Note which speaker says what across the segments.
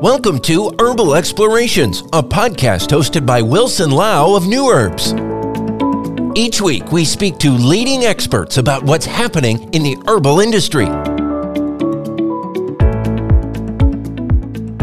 Speaker 1: Welcome to Herbal Explorations, a podcast hosted by Wilson Lau of Nuherbs. Each week, we speak to leading experts about what's happening in the herbal industry.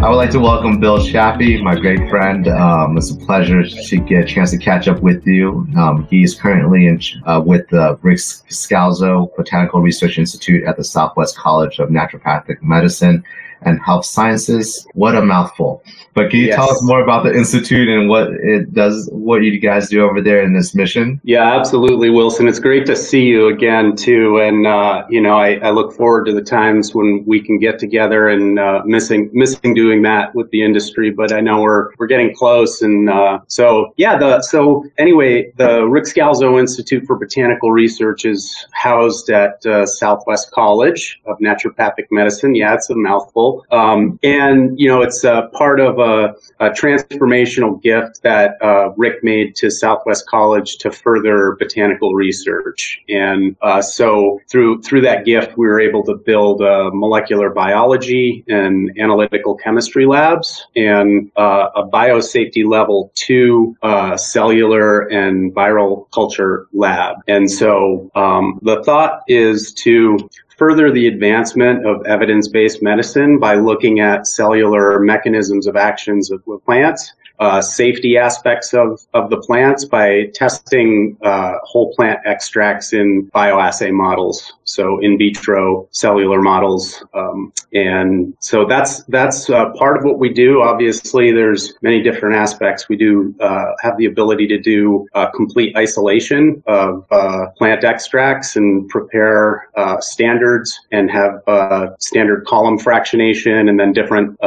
Speaker 2: I would like to welcome Bill Chioffi, my great friend. Um, it's a pleasure to get a chance to catch up with you. Um, he's currently in, uh, with the Ric Scalzo Botanical Research Institute at the Southwest College of Naturopathic Medicine and Health Sciences. What a mouthful. But can you yes. tell us more about the Institute and what it does, what you guys do over there in this mission?
Speaker 3: Yeah, absolutely, Wilson. It's great to see you again, too. And, uh, you know, I, I, look forward to the times when we can get together and uh, missing missing doing that with the industry. But I know we're, we're getting close. And uh, so, yeah, the so anyway, the Ric Scalzo Institute for Botanical Research is housed at uh, Southwest College of Naturopathic Medicine. Yeah, it's a mouthful. Um, and, you know, it's a part of a a, a transformational gift that uh, Ric made to Southwest College to further botanical research. And uh, so through through that gift, we were able to build uh, molecular biology and analytical chemistry labs and uh, a biosafety level two uh, cellular and viral culture lab. And so um, the thought is to further the advancement of evidence-based medicine by looking at cellular mechanisms of actions of plants uh, safety aspects of, of the plants by testing uh, whole plant extracts in bioassay models, so in vitro cellular models, um, and so that's that's uh, part of what we do. Obviously, there's many different aspects. We do uh, have the ability to do uh, complete isolation of uh, plant extracts and prepare standards and have standard column fractionation and then different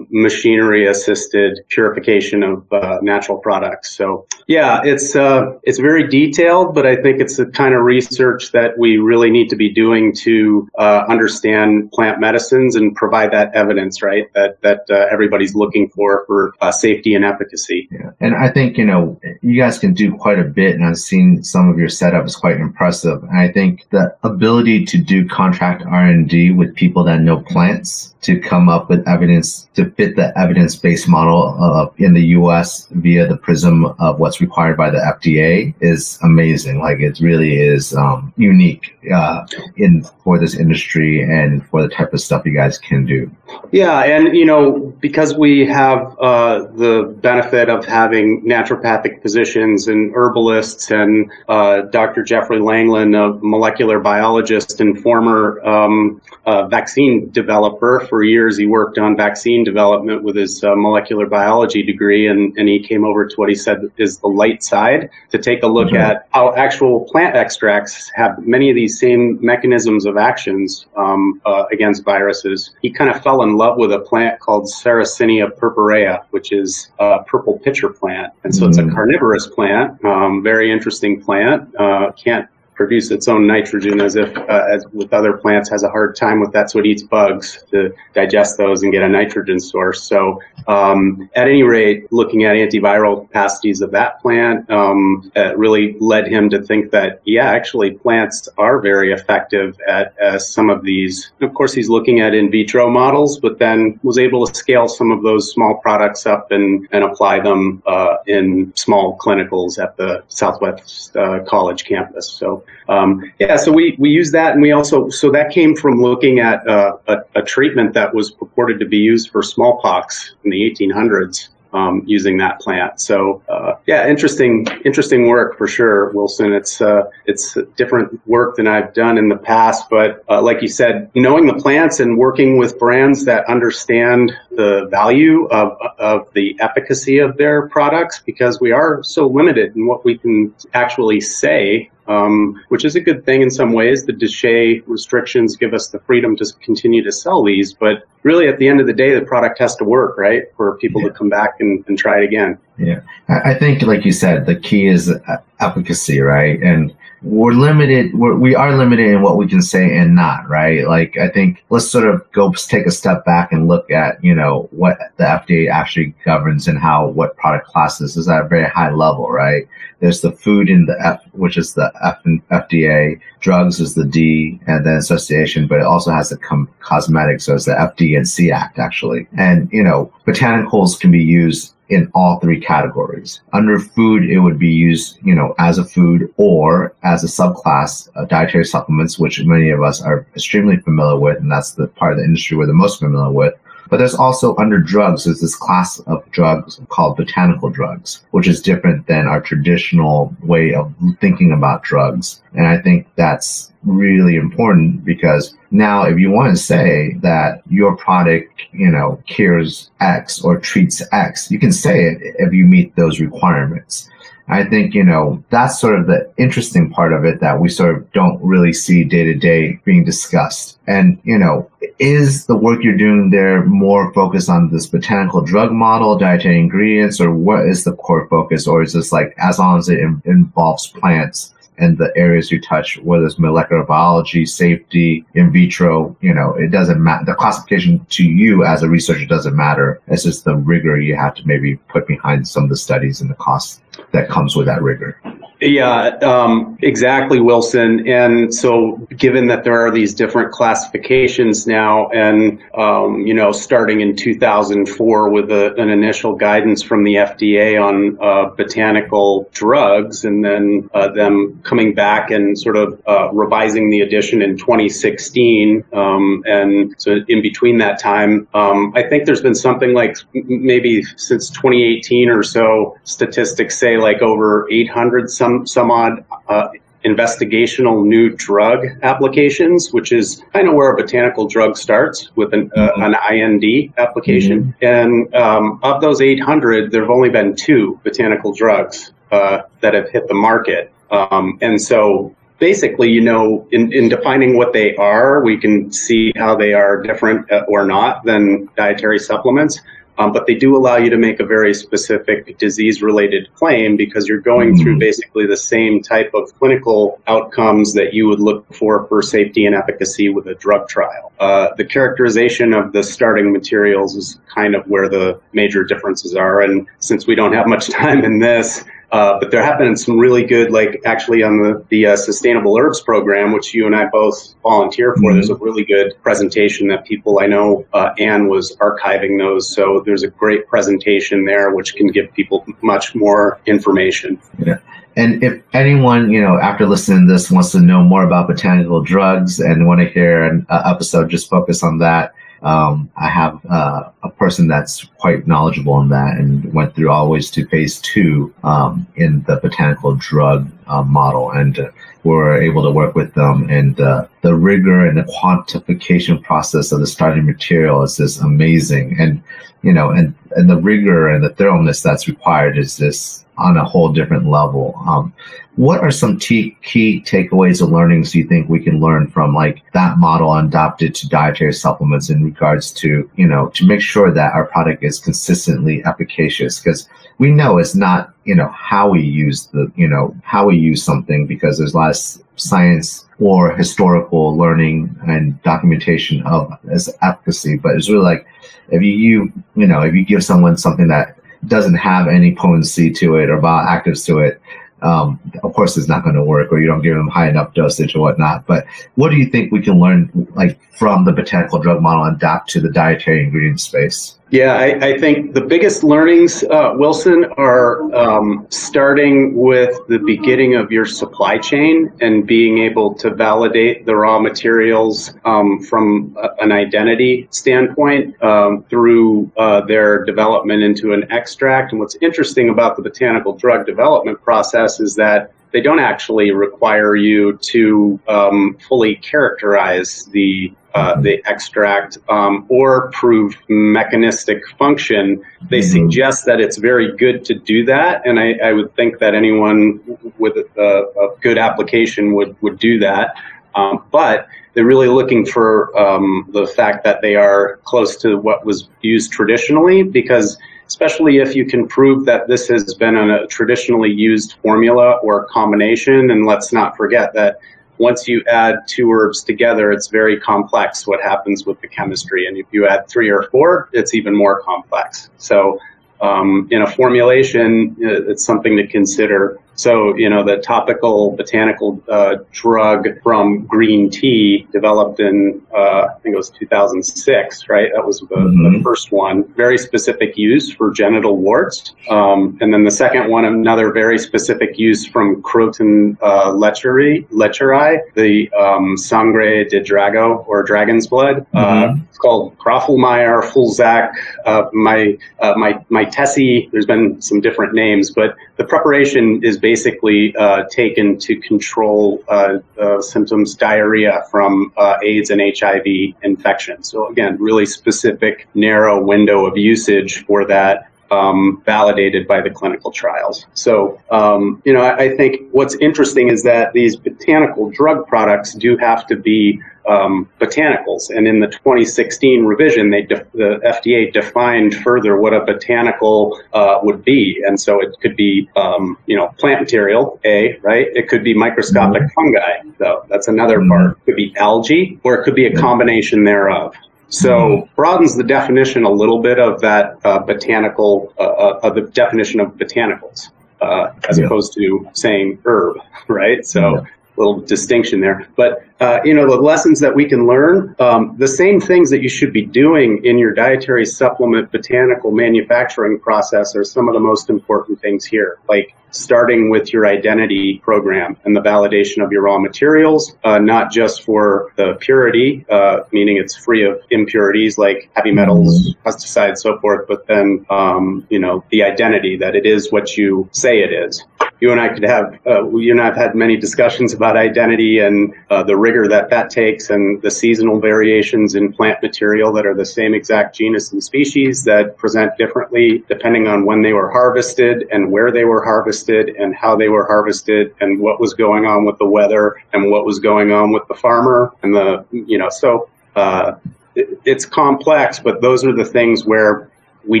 Speaker 3: machinery assisted purification of uh, natural products. So yeah, it's uh, it's very detailed, but I think it's the kind of research that we really need to be doing to uh, understand plant medicines and provide that evidence, right? That that uh, everybody's looking for for uh, safety and efficacy.
Speaker 2: Yeah, and I think you know you guys can do quite a bit, and I've seen some of your setups quite impressive. And I think the ability to do contract R and D with people that know plants to come up with evidence to fit the evidence-based model of, in the U.S. via the prism of what's required by the FDA is amazing. Like it really is um, unique uh, in for this industry and for the type of stuff you guys can do.
Speaker 3: Yeah, and you know because we have uh, the benefit of having naturopathic physicians and herbalists and uh, Dr. Jeffrey Langland, a molecular biologist and former um, uh, vaccine developer for years he worked on vaccine development with his uh, molecular biology degree, and, and he came over to what he said is the light side to take a look mm-hmm. at how actual plant extracts have many of these same mechanisms of actions um, uh, against viruses. He kind of fell in love with a plant called Sarracenia purpurea, which is a purple pitcher plant, and so mm-hmm. it's a mm. carnivorous plant, um, very interesting plant. Uh, can't produce its own nitrogen as if, uh, as with other plants, has a hard time with that, so it eats bugs to digest those and get a nitrogen source. So, um, at any rate, looking at antiviral capacities of that plant um, uh, really led him to think that, yeah, actually, plants are very effective at uh, some of these. of course, he's looking at in vitro models, but then was able to scale some of those small products up and, and apply them uh, in small clinicals at the Southwest uh, College campus. So, um, yeah, so we, we use that, and we also so that came from looking at uh, a, a, treatment that was purported to be used for smallpox in the 1800s. Um, using that plant, so uh, yeah, interesting, interesting work for sure, Wilson. It's uh, it's different work than I've done in the past, but uh, like you said, knowing the plants and working with brands that understand the value of of the efficacy of their products, because we are so limited in what we can actually say um, which is a good thing in some ways. The DSHEA restrictions give us the freedom to continue to sell these, but really at the end of the day, the product has to work, right, for people yeah. to come back and, and try it again.
Speaker 2: Yeah, I think, like you said, the key is efficacy, right? And we're limited. We're, we are limited in what we can say and not, right? Like, I think let's sort of go take a step back and look at, you know, what the FDA actually governs and how what product classes is at a very high level, right? There's the food in the F, which is the F and FDA. Drugs is the D, and then association, but it also has the com- cosmetics, so it's the FD and C Act actually. And you know, botanicals can be used in all three categories. Under food, it would be used, you know, as a food or as a subclass of dietary supplements, which many of us are extremely familiar with, and that's the part of the industry we're the most familiar with. But there's also under drugs, there's this class of drugs called botanical drugs, which is different than our traditional way of thinking about drugs. And I think that's really important because now if you want to say that your product, you know, cures X or treats X, you can say it if you meet those requirements. I think, you know, that's sort of the interesting part of it that we sort of don't really see day to day being discussed. And, you know, is the work you're doing there more focused on this botanical drug model, dietary ingredients, or what is the core focus? Or is this like, as long as it in- involves plants, and the areas you touch, whether it's molecular biology, safety, in vitro, you know, it doesn't matter. The classification to you as a researcher doesn't matter. It's just the rigor you have to maybe put behind some of the studies and the costs that comes with that rigor.
Speaker 3: Yeah, um, exactly, Wilson. And so, given that there are these different classifications now, and um, you know, starting in 2004 with a, an initial guidance from the FDA on uh, botanical drugs, and then uh, them coming back and sort of uh, revising the edition in 2016, um, and so in between that time, um, I think there's been something like maybe since 2018 or so. Statistics say like over 800 some some some odd uh, investigational new drug applications, which is kind of where a botanical drug starts with an, uh, mm-hmm. an IND application. Mm-hmm. And um, of those 800, there have only been two botanical drugs uh, that have hit the market. Um, and so basically, you know, in, in defining what they are, we can see how they are different uh, or not than dietary supplements. Um, but they do allow you to make a very specific disease related claim because you're going mm-hmm. through basically the same type of clinical outcomes that you would look for for safety and efficacy with a drug trial. Uh, the characterization of the starting materials is kind of where the major differences are. And since we don't have much time in this, uh, but there have been some really good, like actually on the, the uh, Sustainable Herbs program, which you and I both volunteer for, mm-hmm. there's a really good presentation that people I know, uh, Anne was archiving those. So there's a great presentation there, which can give people much more information.
Speaker 2: Yeah. And if anyone, you know, after listening to this wants to know more about botanical drugs and want to hear an uh, episode just focus on that, um, I have uh, a person that's quite knowledgeable in that and went through always to phase two um, in the botanical drug uh, model. And uh, we're able to work with them. And uh, the rigor and the quantification process of the starting material is just amazing. And, you know, and, and the rigor and the thoroughness that's required is just on a whole different level. Um, what are some t- key takeaways and learnings you think we can learn from like that model adopted to dietary supplements in regards to, you know, to make sure that our product is consistently efficacious? Because we know it's not, you know, how we use the, you know, how we use something because there's of science or historical learning and documentation of its efficacy, but it's really like if you, you, you know, if you give someone something that doesn't have any potency to it or bioactives to it, um, of course it's not going to work or you don't give them high enough dosage or whatnot. But what do you think we can learn like from the botanical drug model and adapt to the dietary ingredient space?
Speaker 3: Yeah, I, I, think the biggest learnings, uh, Wilson, are um, starting with the beginning of your supply chain and being able to validate the raw materials um, from a, an identity standpoint um, through uh, their development into an extract. And what's interesting about the botanical drug development process is that they don't actually require you to um, fully characterize the uh, the extract um, or prove mechanistic function. They mm-hmm. suggest that it's very good to do that, and I, I would think that anyone with a, a, good application would would do that. Um, but they're really looking for um, the fact that they are close to what was used traditionally because especially if you can prove that this has been a traditionally used formula or combination. And let's not forget that once you add two herbs together, it's very complex what happens with the chemistry. And if you add three or four, it's even more complex. So um, in a formulation, uh, it's something to consider. So, you know, the topical botanical uh, drug from green tea developed in, uh, I think it was 2006, right? That was the, mm-hmm. the, first one. Very specific use for genital warts. Um, and then the second one, another very specific use from Croton uh, lechleri, lechleri, the um, sangre de drago or dragon's blood. Uh, mm-hmm. it's called crofelemer, Fulyzaq, uh, my, uh, my, Mytesi. There's been some different names, but the preparation is basically uh, taken to control uh, symptoms diarrhea from uh, AIDS and HIV infection. So again, really specific, narrow window of usage for that um, validated by the clinical trials. So, um, you know, I, I, think what's interesting is that these botanical drug products do have to be um, botanicals. And in the 2016 revision, they def- the FDA defined further what a botanical uh, would be. And so it could be, um, you know, plant material, A, right? It could be microscopic mm-hmm. fungi, though. That's another mm-hmm. part. It could be algae, or it could be a combination thereof. So mm-hmm. broadens the definition a little bit of that uh, botanical, uh, uh, of the definition of botanicals, uh, as yeah. opposed to saying herb, right? So. Little distinction there. But uh, you know, the lessons that we can learn, um, the same things that you should be doing in your dietary supplement botanical manufacturing process are some of the most important things here. Like starting with your identity program and the validation of your raw materials, uh, not just for the purity, uh, meaning it's free of impurities like heavy metals, pesticides, so forth, but then, um, you know, the identity that it is what you say it is. You and I could have, uh, you and I have had many discussions about identity and uh, the rigor that that takes and the seasonal variations in plant material that are the same exact genus and species that present differently depending on when they were harvested and where they were harvested and how they were harvested and what was going on with the weather and what was going on with the farmer and the, you know, so uh, it, it's complex, but those are the things where we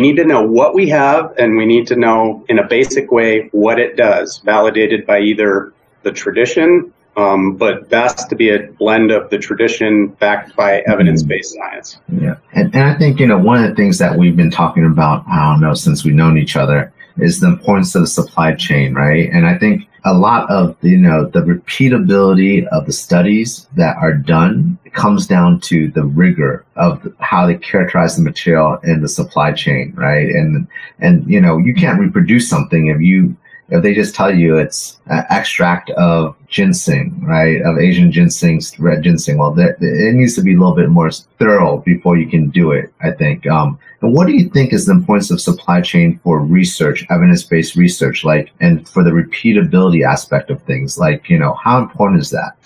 Speaker 3: need to know what we have and we need to know in a basic way what it does, validated by either the tradition um, but best to be a blend of the tradition backed by evidence-based science.
Speaker 2: Yeah, and, and I think you know one of the things that we've been talking about, I don't know, since we've known each other, is the importance of the supply chain, right? And I think a lot of you know the repeatability of the studies that are done comes down to the rigor of how they characterize the material in the supply chain, right? And and you know you can't reproduce something if you if they just tell you it's an extract of ginseng, right, of Asian ginseng, red ginseng, well, it needs to be a little bit more thorough before you can do it, I think. Um, and what do you think is the importance of supply chain for research, evidence-based research, like, and for the repeatability aspect of things? Like, you know, how important is that?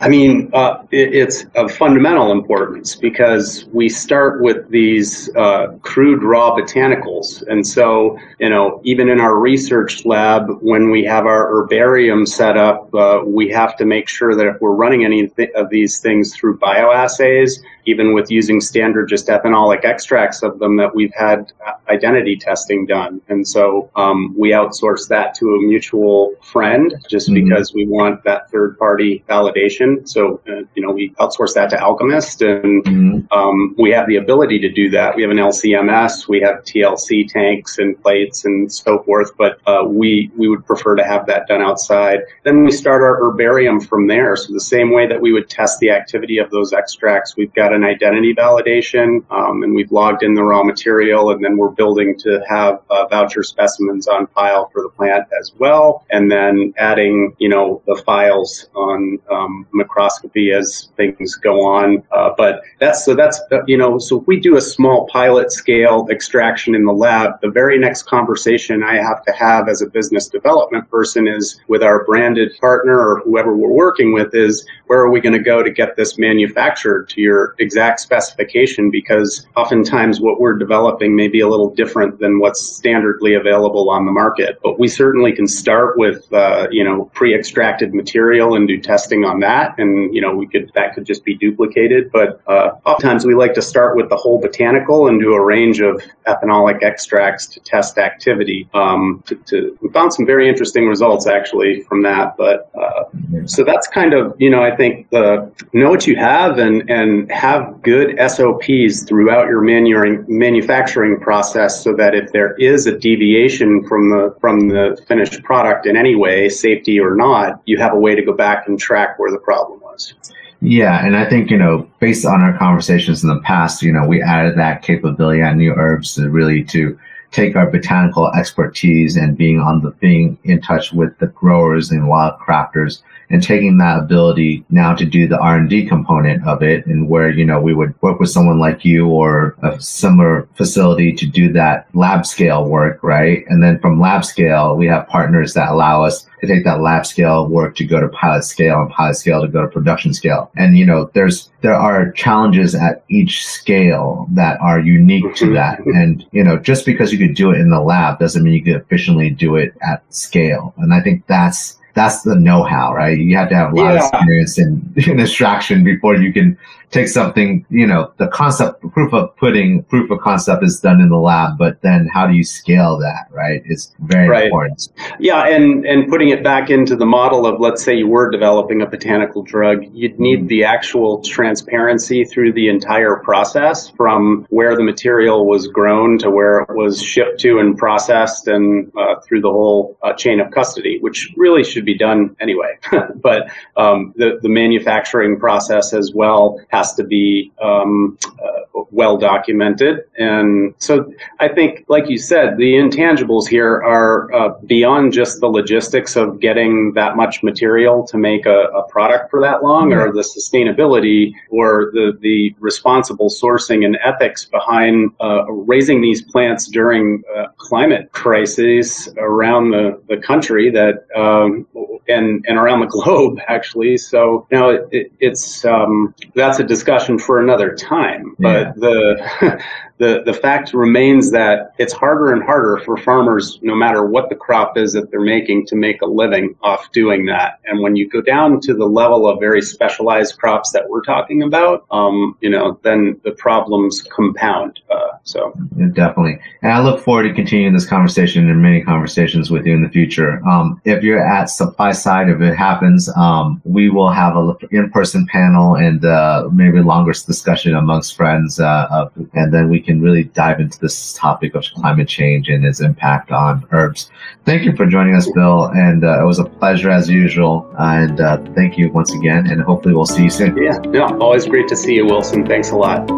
Speaker 3: I mean, uh, it, it's of fundamental importance because we start with these uh, crude raw botanicals. And so, you know, even in our research lab, when we have our herbarium set up, uh, we have to make sure that if we're running any of these things through bioassays, even with using standard just ethanolic extracts of them, that we've had identity testing done. And so um, we outsource that to a mutual friend just mm-hmm. because we want that third party validation. So, uh, you know, we outsource that to Alkemist and mm-hmm. um, we have the ability to do that. We have an LCMS, we have TLC tanks and plates and so forth, but uh, we, we would prefer to have that done outside. Then we start our herbarium from there. So the same way that we would test the activity of those extracts, we've got an identity validation um, and we've logged in the raw material and then we're building to have uh, voucher specimens on file for the plant as well. And then adding, you know, the files on um, microscopy as things go on. Uh, but that's, so that's, uh, you know, so if we do a small pilot scale extraction in the lab, the very next conversation I have to have as a business development person is with our branded partner or whoever we're working with is where are we going to go to get this manufactured to your exact specification because oftentimes what we're developing may be a little different than what's standardly available on the market. But we certainly can start with uh, you know pre-extracted material and do testing on that, and you know we could that could just be duplicated. But uh, oftentimes we like to start with the whole botanical and do a range of ethanolic extracts to test activity. Um, to, to, we found some very interesting results actually from that. But uh, so that's kind of you know I think the know what you have and and have good SOPs throughout your manu- manufacturing process so that if there is a deviation from the from the finished product in any way, safety or not, you have a way to go back and track where the problem was.
Speaker 2: Yeah, and I think you know, based on our conversations in the past, you know, we added that capability at Nuherbs to really to take our botanical expertise and being on the being in touch with the growers and wild crafters and taking that ability now to do the R&D component of it and where, you know, we would work with someone like you or a similar facility to do that lab scale work, right? And then from lab scale, we have partners that allow us to take that lab scale work to go to pilot scale and pilot scale to go to production scale. And, you know, there's, there are challenges at each scale that are unique to mm-hmm. that. And, you know, just because you could do it in the lab doesn't mean you could efficiently do it at scale. And I think that's, that's the know-how, right? You have to have a lot yeah. of experience in, in extraction before you can take something, you know, the concept, proof of putting, proof of concept is done in the lab, but then how do you scale that, right? It's very right. important.
Speaker 3: Yeah, and, and putting it back into the model of, let's say you were developing a botanical drug, you'd need mm-hmm. the actual transparency through the entire process from where the material was grown to where it was shipped to and processed and uh, through the whole uh, chain of custody, which really should be done anyway. but um, the, the manufacturing process as well has to be um, uh, well documented. And so I think, like you said, the intangibles here are uh, beyond just the logistics of getting that much material to make a, a product for that long, mm-hmm. or the sustainability, or the, the responsible sourcing and ethics behind uh, raising these plants during uh, climate crises around the, the country that um, and and around the globe actually. So now it, it, it's um, that's a discussion for another time. But yeah. the the, the fact remains that it's harder and harder for farmers, no matter what the crop is that they're making, to make a living off doing that. And when you go down to the level of very specialized crops that we're talking about, um, you know, then the problems compound. Uh, so
Speaker 2: yeah, definitely, and I look forward to continuing this conversation and many conversations with you in the future. Um, if you're at SupplySide, if it happens, um, we will have a in-person panel and uh, maybe longer discussion amongst friends, uh, and then we can really dive into this topic of climate change and its impact on herbs. Thank you for joining us, Bill, and uh, it was a pleasure as usual. and uh, thank you once again, and hopefully we'll see you soon.
Speaker 3: Yeah, yeah, always great to see you, Wilson. Thanks a lot.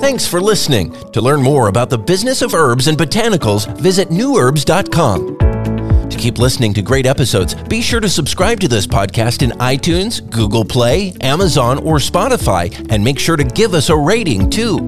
Speaker 1: Thanks for listening. To learn more about the business of herbs and botanicals, visit nuherbs.com. To keep listening to great episodes, be sure to subscribe to this podcast in iTunes, Google Play, Amazon, or Spotify, and make sure to give us a rating too.